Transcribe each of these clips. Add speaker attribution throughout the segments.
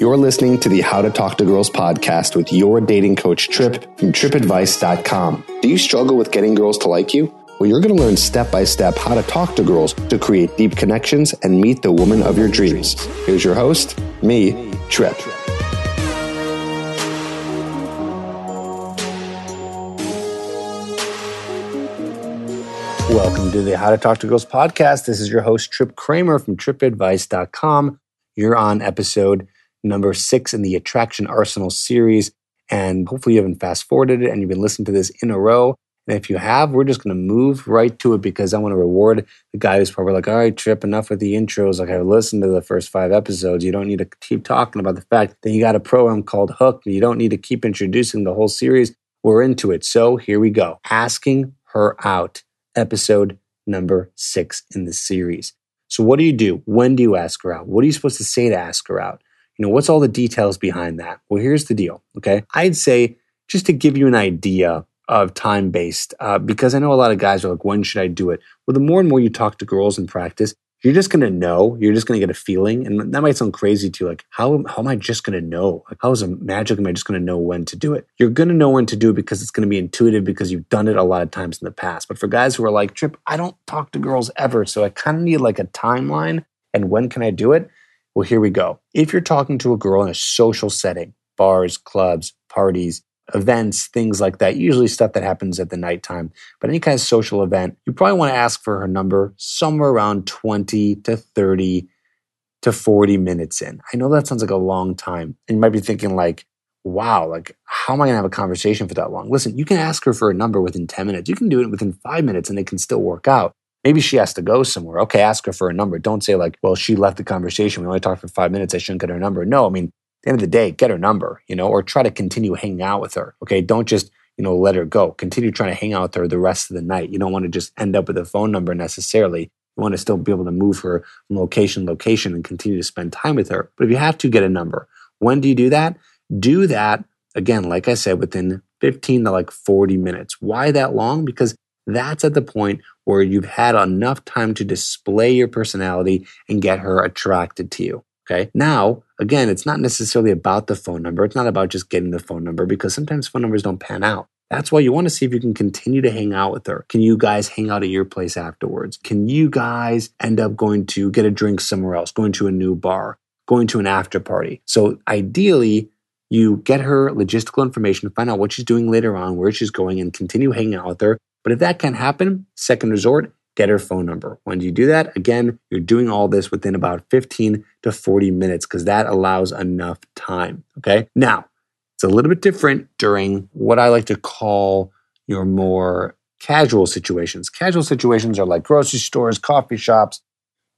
Speaker 1: You're listening to the How to Talk to Girls podcast with your dating coach, Trip from tripadvice.com. Do you struggle with getting girls to like you? Well, you're going to learn step by step how to talk to girls to create deep connections and meet the woman of your dreams. Here's your host, me, Trip. Welcome to the How to Talk to Girls podcast. This is your host, Trip Kramer from tripadvice.com. You're on episode number six in the Attraction Arsenal series. And hopefully you haven't fast forwarded it and you've been listening to this in a row. And if you have, we're just going to move right to it because I want to reward the guy who's probably like, all right, Trip, enough with the intros. Like, I've listened to the first five episodes. You don't need to keep talking about the fact that you got a program called Hook. You don't need to keep introducing the whole series. We're into it. So here we go. Asking her out, episode number six in the series. So, what do you do? When do you ask her out? What are you supposed to say to ask her out? You know, what's all the details behind that? Well, here's the deal. Okay. I'd say just to give you an idea of time based, uh, because I know a lot of guys are like, when should I do it? Well, the more and more you talk to girls in practice, you're just going to know. You're just going to get a feeling. And that might sound crazy to you. Like, how, how am I just going to know? Like, how is it magic? Am I just going to know when to do it? You're going to know when to do it because it's going to be intuitive because you've done it a lot of times in the past. But for guys who are like, Trip, I don't talk to girls ever. So I kind of need like a timeline. And when can I do it? Well, here we go. If you're talking to a girl in a social setting, bars, clubs, parties, events, things like that, usually stuff that happens at the nighttime, but any kind of social event, you probably want to ask for her number somewhere around 20 to 30 to 40 minutes in. I know that sounds like a long time. And you might be thinking like, wow, like how am I going to have a conversation for that long? Listen, you can ask her for a number within 10 minutes. You can do it within five minutes and it can still work out. Maybe she has to go somewhere. Okay, ask her for a number. Don't say like, well, she left the conversation. We only talked for five minutes. I shouldn't get her number. No, I mean, at the end of the day, get her number, you know, or try to continue hanging out with her. Okay, don't just, you know, let her go. Continue trying to hang out with her the rest of the night. You don't want to just end up with a phone number necessarily. You want to still be able to move her from location to location and continue to spend time with her. But if you have to get a number, when do you do that? Do that again, like I said, within 15 to like 40 minutes. Why that long? Because that's at the point where you've had enough time to display your personality and get her attracted to you. Okay. Now, again, it's not necessarily about the phone number. It's not about just getting the phone number because sometimes phone numbers don't pan out. That's why you want to see if you can continue to hang out with her. Can you guys hang out at your place afterwards? Can you guys end up going to get a drink somewhere else, going to a new bar, going to an after party? So ideally, you get her logistical information, find out what she's doing later on, where she's going, and continue hanging out with her. But if that can't happen, second resort, get her phone number. When you do that, again, you're doing all this within about 15 to 40 minutes because that allows enough time. Okay. Now, it's a little bit different during what I like to call your more casual situations. Casual situations are like grocery stores, coffee shops,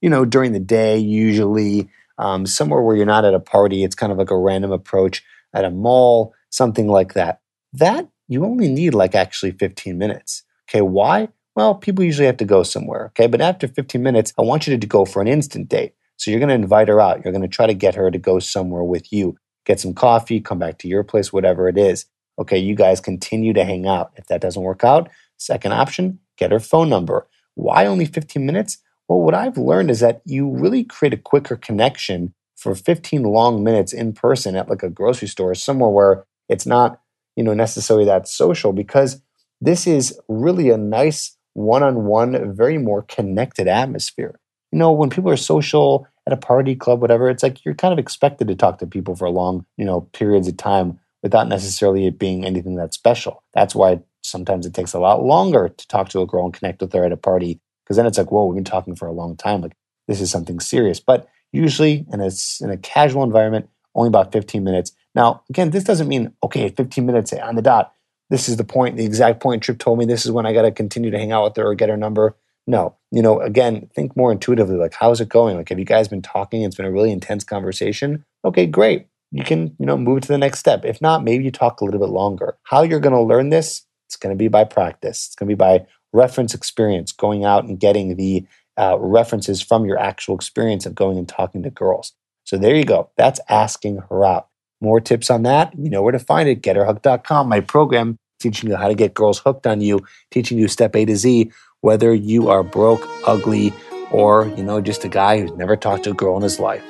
Speaker 1: you know, during the day, usually um, somewhere where you're not at a party. It's kind of like a random approach at a mall, something like that. That you only need like actually 15 minutes. Okay, why? Well, people usually have to go somewhere. Okay, but after 15 minutes, I want you to go for an instant date. So you're going to invite her out. You're going to try to get her to go somewhere with you, get some coffee, come back to your place, whatever it is. Okay, you guys continue to hang out. If that doesn't work out, second option, get her phone number. Why only 15 minutes? Well, what I've learned is that you really create a quicker connection for 15 long minutes in person at like a grocery store, somewhere where it's not, you know, necessarily that social because this is really a nice one on one, very more connected atmosphere. You know, when people are social at a party, club, whatever, it's like you're kind of expected to talk to people for long, you know, periods of time without necessarily it being anything that's special. That's why sometimes it takes a lot longer to talk to a girl and connect with her at a party because then it's like, whoa, we've been talking for a long time. Like this is something serious. But usually in a, in a casual environment, only about 15 minutes. Now, again, this doesn't mean, okay, 15 minutes on the dot, this is the point, the exact point Trip told me this is when I got to continue to hang out with her or get her number. No, you know, again, think more intuitively. Like, how's it going? Like, have you guys been talking? It's been a really intense conversation. Okay, great. You can, you know, move to the next step. If not, maybe you talk a little bit longer. How you're going to learn this? It's going to be by practice. It's going to be by reference experience, going out and getting the uh, references from your actual experience of going and talking to girls. So there you go. That's asking her out. More tips on that, you know where to find it. GetHerHooked.com, my program teaching you how to get girls hooked on you, teaching you step A to Z, whether you are broke, ugly, or, you know, just a guy who's never talked to a girl in his life.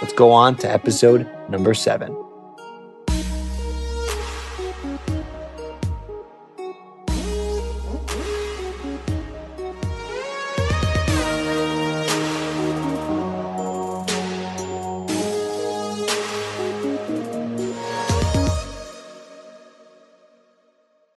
Speaker 1: Let's go on to episode number seven.